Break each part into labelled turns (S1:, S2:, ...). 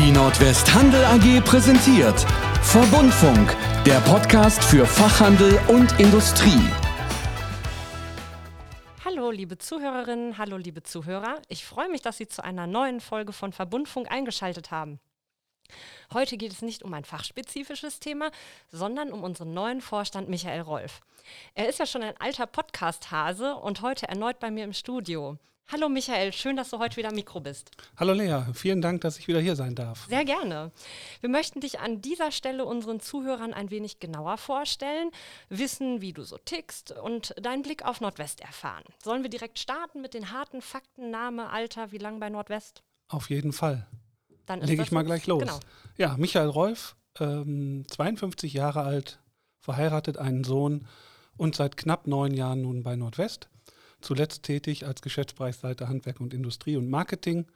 S1: Die Nordwest Handel AG präsentiert Verbundfunk, der Podcast für Fachhandel und Industrie.
S2: Hallo liebe Zuhörerinnen, hallo liebe Zuhörer. Ich freue mich, dass Sie zu einer neuen Folge von Verbundfunk eingeschaltet haben. Heute geht es nicht um ein fachspezifisches Thema, sondern um unseren neuen Vorstand Michael Rolf. Er ist ja schon ein alter Podcast-Hase und heute erneut bei mir im Studio. Hallo Michael, schön, dass du heute wieder am Mikro bist.
S3: Hallo Lea, vielen Dank, dass ich wieder hier sein darf.
S2: Sehr gerne. Wir möchten dich an dieser Stelle unseren Zuhörern ein wenig genauer vorstellen, wissen, wie du so tickst und deinen Blick auf Nordwest erfahren. Sollen wir direkt starten mit den harten Fakten, Name, Alter, wie lang bei Nordwest?
S3: Auf jeden Fall. Dann lege ich mal gleich los. Genau. Ja, Michael Rolf, ähm, 52 Jahre alt, verheiratet, einen Sohn und seit knapp neun Jahren nun bei Nordwest zuletzt tätig als Geschäftsbereichsleiter Handwerk und Industrie und Marketing.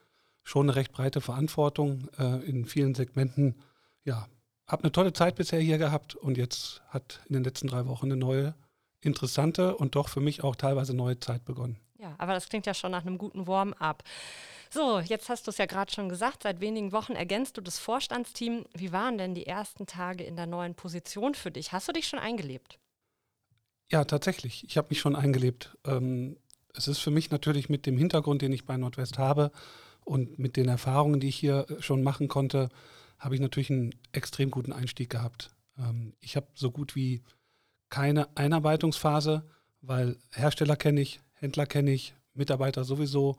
S3: Schon eine recht breite Verantwortung äh, in vielen Segmenten. Ja, habe eine tolle Zeit bisher hier gehabt und jetzt hat in den letzten drei Wochen eine neue, interessante und doch für mich auch teilweise neue Zeit begonnen.
S2: Ja, aber das klingt ja schon nach einem guten Warm-up. So, jetzt hast du es ja gerade schon gesagt, seit wenigen Wochen ergänzt du das Vorstandsteam. Wie waren denn die ersten Tage in der neuen Position für dich? Hast du dich schon eingelebt?
S3: Ja, tatsächlich. Ich habe mich schon eingelebt. Ähm, es ist für mich natürlich mit dem Hintergrund, den ich bei Nordwest habe und mit den Erfahrungen, die ich hier schon machen konnte, habe ich natürlich einen extrem guten Einstieg gehabt. Ähm, ich habe so gut wie keine Einarbeitungsphase, weil Hersteller kenne ich, Händler kenne ich, Mitarbeiter sowieso.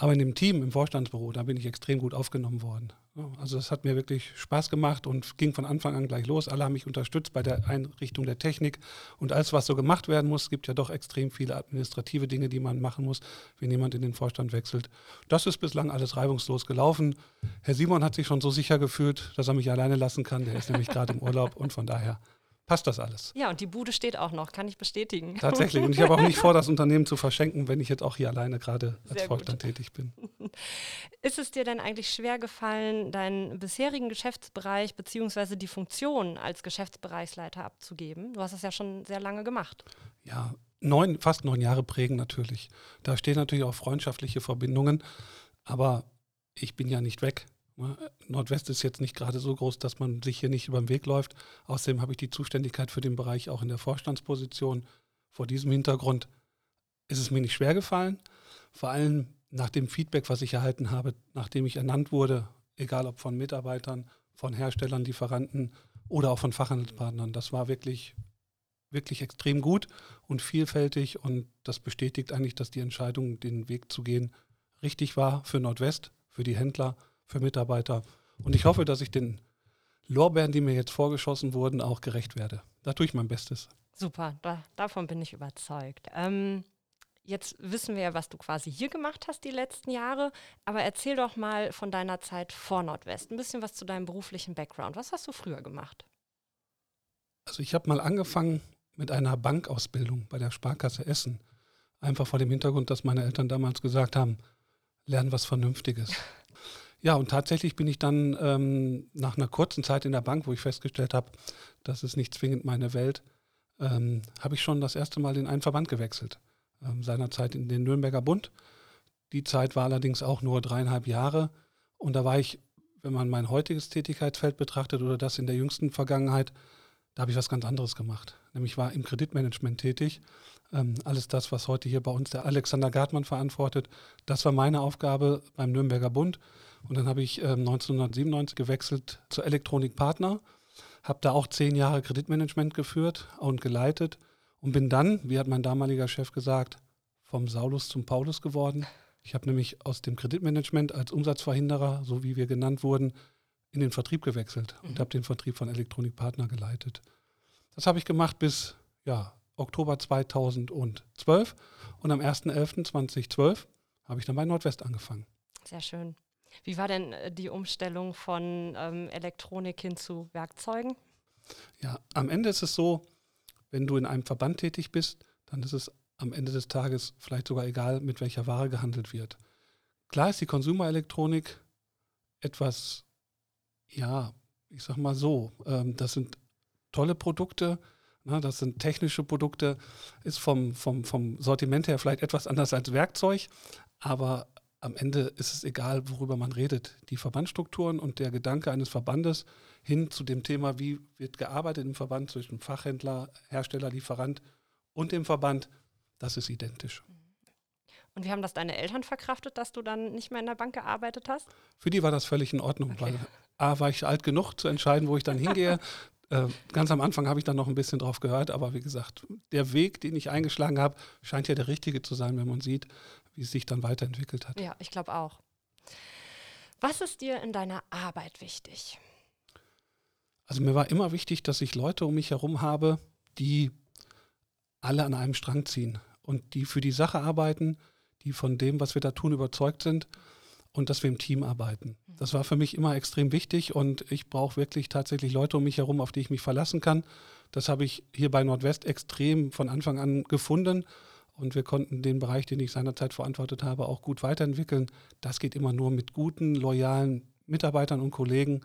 S3: Aber in dem Team, im Vorstandsbüro, da bin ich extrem gut aufgenommen worden. Also das hat mir wirklich Spaß gemacht und ging von Anfang an gleich los. Alle haben mich unterstützt bei der Einrichtung der Technik und alles, was so gemacht werden muss. Gibt ja doch extrem viele administrative Dinge, die man machen muss, wenn jemand in den Vorstand wechselt. Das ist bislang alles reibungslos gelaufen. Herr Simon hat sich schon so sicher gefühlt, dass er mich alleine lassen kann. Der ist nämlich gerade im Urlaub und von daher passt das alles.
S2: Ja, und die Bude steht auch noch, kann ich bestätigen.
S3: Tatsächlich. Und ich habe auch nicht vor, das Unternehmen zu verschenken, wenn ich jetzt auch hier alleine gerade als Vorstand tätig bin.
S2: Ist es dir denn eigentlich schwer gefallen, deinen bisherigen Geschäftsbereich bzw. die Funktion als Geschäftsbereichsleiter abzugeben? Du hast es ja schon sehr lange gemacht.
S3: Ja, neun, fast neun Jahre prägen natürlich. Da stehen natürlich auch freundschaftliche Verbindungen. Aber ich bin ja nicht weg. Ne, Nordwest ist jetzt nicht gerade so groß, dass man sich hier nicht über den Weg läuft. Außerdem habe ich die Zuständigkeit für den Bereich auch in der Vorstandsposition. Vor diesem Hintergrund ist es mir nicht schwer gefallen. Vor allem nach dem Feedback, was ich erhalten habe, nachdem ich ernannt wurde, egal ob von Mitarbeitern, von Herstellern, Lieferanten oder auch von Fachhandelspartnern. Das war wirklich, wirklich extrem gut und vielfältig und das bestätigt eigentlich, dass die Entscheidung, den Weg zu gehen, richtig war für Nordwest, für die Händler für Mitarbeiter. Und ich hoffe, dass ich den Lorbeeren, die mir jetzt vorgeschossen wurden, auch gerecht werde. Da tue ich mein Bestes.
S2: Super, da, davon bin ich überzeugt. Ähm, jetzt wissen wir ja, was du quasi hier gemacht hast die letzten Jahre, aber erzähl doch mal von deiner Zeit vor Nordwest, ein bisschen was zu deinem beruflichen Background. Was hast du früher gemacht?
S3: Also ich habe mal angefangen mit einer Bankausbildung bei der Sparkasse Essen. Einfach vor dem Hintergrund, dass meine Eltern damals gesagt haben, lern was Vernünftiges. Ja, und tatsächlich bin ich dann ähm, nach einer kurzen Zeit in der Bank, wo ich festgestellt habe, das ist nicht zwingend meine Welt, ähm, habe ich schon das erste Mal in einen Verband gewechselt. Ähm, seinerzeit in den Nürnberger Bund. Die Zeit war allerdings auch nur dreieinhalb Jahre. Und da war ich, wenn man mein heutiges Tätigkeitsfeld betrachtet oder das in der jüngsten Vergangenheit, da habe ich was ganz anderes gemacht. Nämlich war im Kreditmanagement tätig. Ähm, alles das, was heute hier bei uns der Alexander Gartmann verantwortet, das war meine Aufgabe beim Nürnberger Bund. Und dann habe ich äh, 1997 gewechselt zur Elektronikpartner, habe da auch zehn Jahre Kreditmanagement geführt und geleitet und bin dann, wie hat mein damaliger Chef gesagt, vom Saulus zum Paulus geworden. Ich habe nämlich aus dem Kreditmanagement als Umsatzverhinderer, so wie wir genannt wurden, in den Vertrieb gewechselt mhm. und habe den Vertrieb von Elektronikpartner geleitet. Das habe ich gemacht bis ja, Oktober 2012 und am 1.11.2012 habe ich dann bei Nordwest angefangen.
S2: Sehr schön. Wie war denn äh, die Umstellung von ähm, Elektronik hin zu Werkzeugen?
S3: Ja, am Ende ist es so, wenn du in einem Verband tätig bist, dann ist es am Ende des Tages vielleicht sogar egal, mit welcher Ware gehandelt wird. Klar ist die Konsumerelektronik etwas, ja, ich sag mal so, ähm, das sind tolle Produkte, na, das sind technische Produkte, ist vom, vom, vom Sortiment her vielleicht etwas anders als Werkzeug, aber am Ende ist es egal, worüber man redet. Die Verbandsstrukturen und der Gedanke eines Verbandes hin zu dem Thema, wie wird gearbeitet im Verband zwischen Fachhändler, Hersteller, Lieferant und dem Verband, das ist identisch.
S2: Und wie haben das deine Eltern verkraftet, dass du dann nicht mehr in der Bank gearbeitet hast?
S3: Für die war das völlig in Ordnung, okay. weil A, war ich alt genug zu entscheiden, wo ich dann hingehe. äh, ganz am Anfang habe ich dann noch ein bisschen drauf gehört, aber wie gesagt, der Weg, den ich eingeschlagen habe, scheint ja der richtige zu sein, wenn man sieht, wie es sich dann weiterentwickelt hat.
S2: Ja, ich glaube auch. Was ist dir in deiner Arbeit wichtig?
S3: Also mir war immer wichtig, dass ich Leute um mich herum habe, die alle an einem Strang ziehen und die für die Sache arbeiten, die von dem, was wir da tun, überzeugt sind und dass wir im Team arbeiten. Das war für mich immer extrem wichtig und ich brauche wirklich tatsächlich Leute um mich herum, auf die ich mich verlassen kann. Das habe ich hier bei Nordwest extrem von Anfang an gefunden und wir konnten den Bereich, den ich seinerzeit verantwortet habe, auch gut weiterentwickeln. Das geht immer nur mit guten, loyalen Mitarbeitern und Kollegen.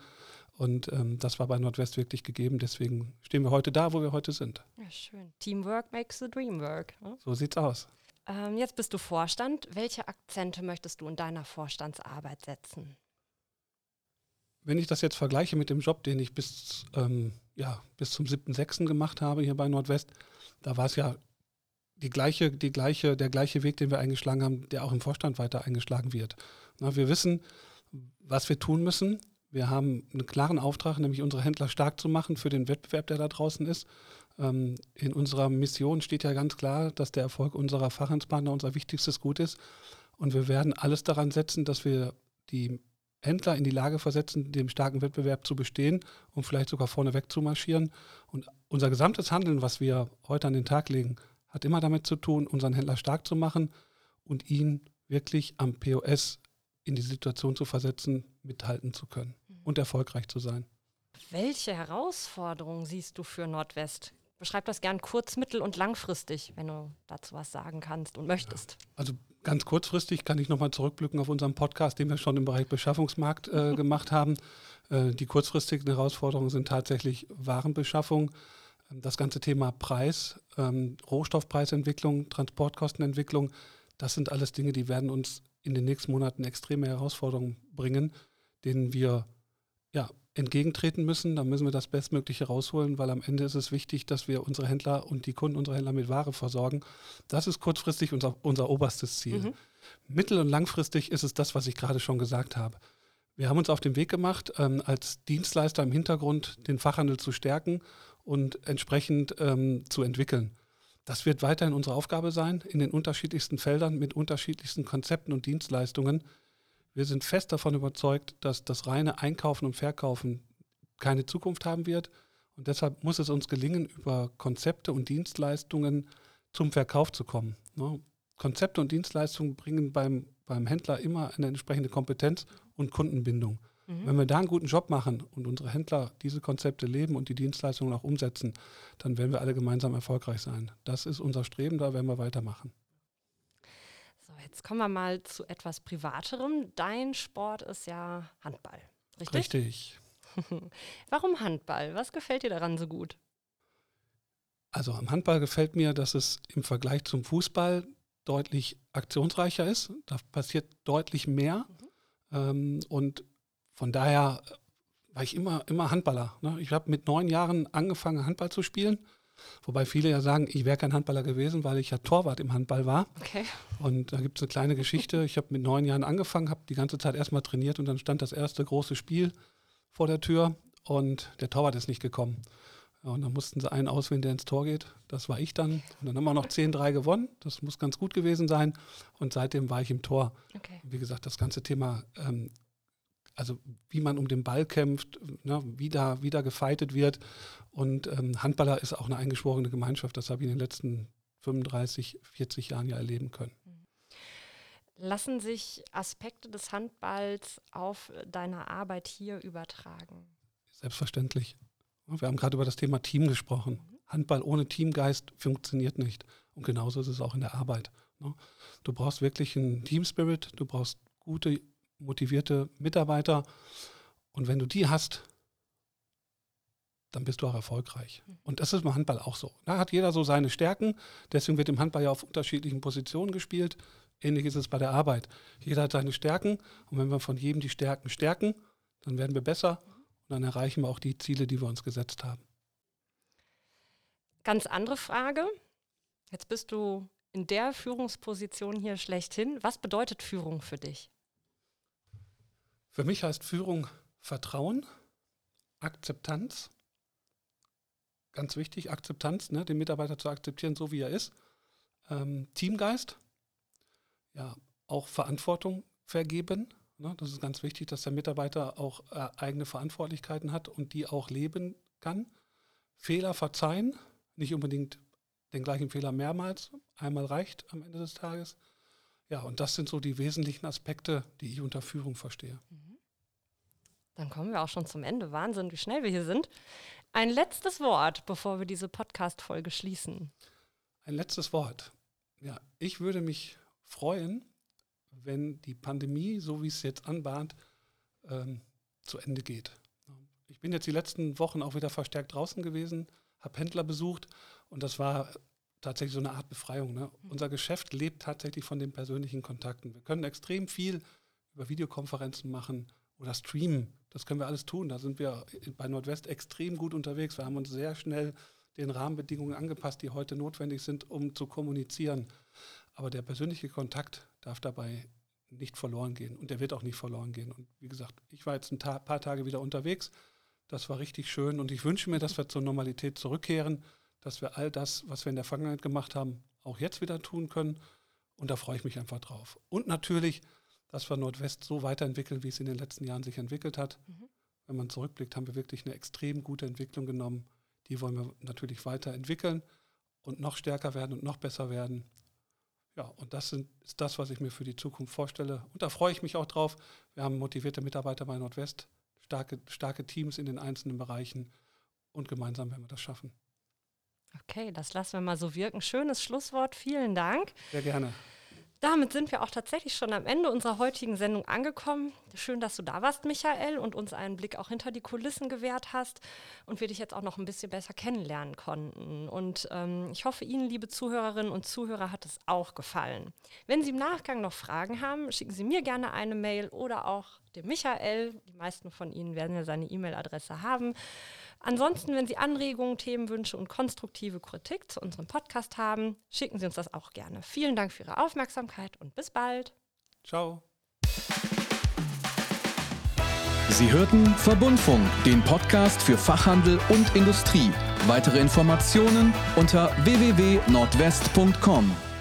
S3: Und ähm, das war bei Nordwest wirklich gegeben. Deswegen stehen wir heute da, wo wir heute sind.
S2: Ja, schön. Teamwork makes the dream work. Ne?
S3: So sieht's aus.
S2: Ähm, jetzt bist du Vorstand. Welche Akzente möchtest du in deiner Vorstandsarbeit setzen?
S3: Wenn ich das jetzt vergleiche mit dem Job, den ich bis, ähm, ja, bis zum 7.6. gemacht habe hier bei Nordwest, da war es ja die gleiche, die gleiche, der gleiche Weg, den wir eingeschlagen haben, der auch im Vorstand weiter eingeschlagen wird. Na, wir wissen, was wir tun müssen. Wir haben einen klaren Auftrag, nämlich unsere Händler stark zu machen für den Wettbewerb, der da draußen ist. Ähm, in unserer Mission steht ja ganz klar, dass der Erfolg unserer Fachhandspartner unser wichtigstes Gut ist. Und wir werden alles daran setzen, dass wir die Händler in die Lage versetzen, dem starken Wettbewerb zu bestehen und vielleicht sogar vorneweg zu marschieren. Und unser gesamtes Handeln, was wir heute an den Tag legen, hat immer damit zu tun, unseren Händler stark zu machen und ihn wirklich am POS in die Situation zu versetzen, mithalten zu können mhm. und erfolgreich zu sein.
S2: Welche Herausforderungen siehst du für Nordwest? Beschreib das gern kurz-, mittel- und langfristig, wenn du dazu was sagen kannst und möchtest.
S3: Ja, also ganz kurzfristig kann ich nochmal zurückblicken auf unseren Podcast, den wir schon im Bereich Beschaffungsmarkt äh, gemacht haben. Äh, die kurzfristigen Herausforderungen sind tatsächlich Warenbeschaffung, das ganze Thema Preis, ähm, Rohstoffpreisentwicklung, Transportkostenentwicklung, das sind alles Dinge, die werden uns in den nächsten Monaten extreme Herausforderungen bringen, denen wir ja, entgegentreten müssen. Da müssen wir das Bestmögliche rausholen, weil am Ende ist es wichtig, dass wir unsere Händler und die Kunden unserer Händler mit Ware versorgen. Das ist kurzfristig unser, unser oberstes Ziel. Mhm. Mittel- und langfristig ist es das, was ich gerade schon gesagt habe. Wir haben uns auf den Weg gemacht, ähm, als Dienstleister im Hintergrund den Fachhandel zu stärken und entsprechend ähm, zu entwickeln. Das wird weiterhin unsere Aufgabe sein, in den unterschiedlichsten Feldern mit unterschiedlichsten Konzepten und Dienstleistungen. Wir sind fest davon überzeugt, dass das reine Einkaufen und Verkaufen keine Zukunft haben wird. Und deshalb muss es uns gelingen, über Konzepte und Dienstleistungen zum Verkauf zu kommen. Ne? Konzepte und Dienstleistungen bringen beim, beim Händler immer eine entsprechende Kompetenz und Kundenbindung. Mhm. Wenn wir da einen guten Job machen und unsere Händler diese Konzepte leben und die Dienstleistungen auch umsetzen, dann werden wir alle gemeinsam erfolgreich sein. Das ist unser Streben, da werden wir weitermachen.
S2: So, jetzt kommen wir mal zu etwas Privaterem. Dein Sport ist ja Handball, richtig?
S3: Richtig.
S2: Warum Handball? Was gefällt dir daran so gut?
S3: Also am Handball gefällt mir, dass es im Vergleich zum Fußball deutlich aktionsreicher ist. Da passiert deutlich mehr. Mhm. Ähm, und von daher äh, war ich immer, immer Handballer. Ne? Ich habe mit neun Jahren angefangen, Handball zu spielen. Wobei viele ja sagen, ich wäre kein Handballer gewesen, weil ich ja Torwart im Handball war.
S2: Okay.
S3: Und da gibt es eine kleine Geschichte. Ich habe mit neun Jahren angefangen, habe die ganze Zeit erstmal trainiert und dann stand das erste große Spiel vor der Tür und der Torwart ist nicht gekommen. Und dann mussten sie einen auswählen, der ins Tor geht. Das war ich dann. Und dann haben wir noch 10-3 gewonnen. Das muss ganz gut gewesen sein. Und seitdem war ich im Tor. Okay. Wie gesagt, das ganze Thema ähm, also wie man um den Ball kämpft, ne, wie, da, wie da gefeitet wird. Und ähm, Handballer ist auch eine eingeschworene Gemeinschaft. Das habe ich in den letzten 35, 40 Jahren ja erleben können.
S2: Lassen sich Aspekte des Handballs auf deine Arbeit hier übertragen?
S3: Selbstverständlich. Wir haben gerade über das Thema Team gesprochen. Mhm. Handball ohne Teamgeist funktioniert nicht. Und genauso ist es auch in der Arbeit. Ne. Du brauchst wirklich einen Team Spirit, du brauchst gute motivierte Mitarbeiter. Und wenn du die hast, dann bist du auch erfolgreich. Mhm. Und das ist im Handball auch so. Da hat jeder so seine Stärken. Deswegen wird im Handball ja auf unterschiedlichen Positionen gespielt. Ähnlich ist es bei der Arbeit. Jeder hat seine Stärken und wenn wir von jedem die Stärken stärken, dann werden wir besser und dann erreichen wir auch die Ziele, die wir uns gesetzt haben.
S2: Ganz andere Frage. Jetzt bist du in der Führungsposition hier schlechthin. Was bedeutet Führung für dich?
S3: Für mich heißt Führung Vertrauen, Akzeptanz. Ganz wichtig, Akzeptanz, ne, den Mitarbeiter zu akzeptieren, so wie er ist. Ähm, Teamgeist, ja, auch Verantwortung vergeben. Ne, das ist ganz wichtig, dass der Mitarbeiter auch äh, eigene Verantwortlichkeiten hat und die auch leben kann. Fehler verzeihen, nicht unbedingt den gleichen Fehler mehrmals, einmal reicht am Ende des Tages. Ja, und das sind so die wesentlichen Aspekte, die ich unter Führung verstehe. Mhm.
S2: Dann kommen wir auch schon zum Ende. Wahnsinn, wie schnell wir hier sind. Ein letztes Wort, bevor wir diese Podcast-Folge schließen.
S3: Ein letztes Wort. Ja, ich würde mich freuen, wenn die Pandemie, so wie es jetzt anbahnt, ähm, zu Ende geht. Ich bin jetzt die letzten Wochen auch wieder verstärkt draußen gewesen, habe Händler besucht und das war tatsächlich so eine Art Befreiung. Ne? Mhm. Unser Geschäft lebt tatsächlich von den persönlichen Kontakten. Wir können extrem viel über Videokonferenzen machen oder streamen. Das können wir alles tun. Da sind wir bei Nordwest extrem gut unterwegs. Wir haben uns sehr schnell den Rahmenbedingungen angepasst, die heute notwendig sind, um zu kommunizieren. Aber der persönliche Kontakt darf dabei nicht verloren gehen und der wird auch nicht verloren gehen. Und wie gesagt, ich war jetzt ein paar Tage wieder unterwegs. Das war richtig schön und ich wünsche mir, dass wir zur Normalität zurückkehren, dass wir all das, was wir in der Vergangenheit gemacht haben, auch jetzt wieder tun können. Und da freue ich mich einfach drauf. Und natürlich, dass wir Nordwest so weiterentwickeln, wie es in den letzten Jahren sich entwickelt hat. Mhm. Wenn man zurückblickt, haben wir wirklich eine extrem gute Entwicklung genommen. Die wollen wir natürlich weiterentwickeln und noch stärker werden und noch besser werden. Ja, und das sind, ist das, was ich mir für die Zukunft vorstelle. Und da freue ich mich auch drauf. Wir haben motivierte Mitarbeiter bei Nordwest, starke, starke Teams in den einzelnen Bereichen und gemeinsam werden wir das schaffen.
S2: Okay, das lassen wir mal so wirken. Schönes Schlusswort. Vielen Dank.
S3: Sehr gerne.
S2: Damit sind wir auch tatsächlich schon am Ende unserer heutigen Sendung angekommen. Schön, dass du da warst, Michael, und uns einen Blick auch hinter die Kulissen gewährt hast und wir dich jetzt auch noch ein bisschen besser kennenlernen konnten. Und ähm, ich hoffe, Ihnen, liebe Zuhörerinnen und Zuhörer, hat es auch gefallen. Wenn Sie im Nachgang noch Fragen haben, schicken Sie mir gerne eine Mail oder auch dem Michael. Die meisten von Ihnen werden ja seine E-Mail-Adresse haben. Ansonsten, wenn Sie Anregungen, Themenwünsche und konstruktive Kritik zu unserem Podcast haben, schicken Sie uns das auch gerne. Vielen Dank für Ihre Aufmerksamkeit und bis bald.
S3: Ciao.
S1: Sie hörten Verbundfunk, den Podcast für Fachhandel und Industrie. Weitere Informationen unter www.nordwest.com.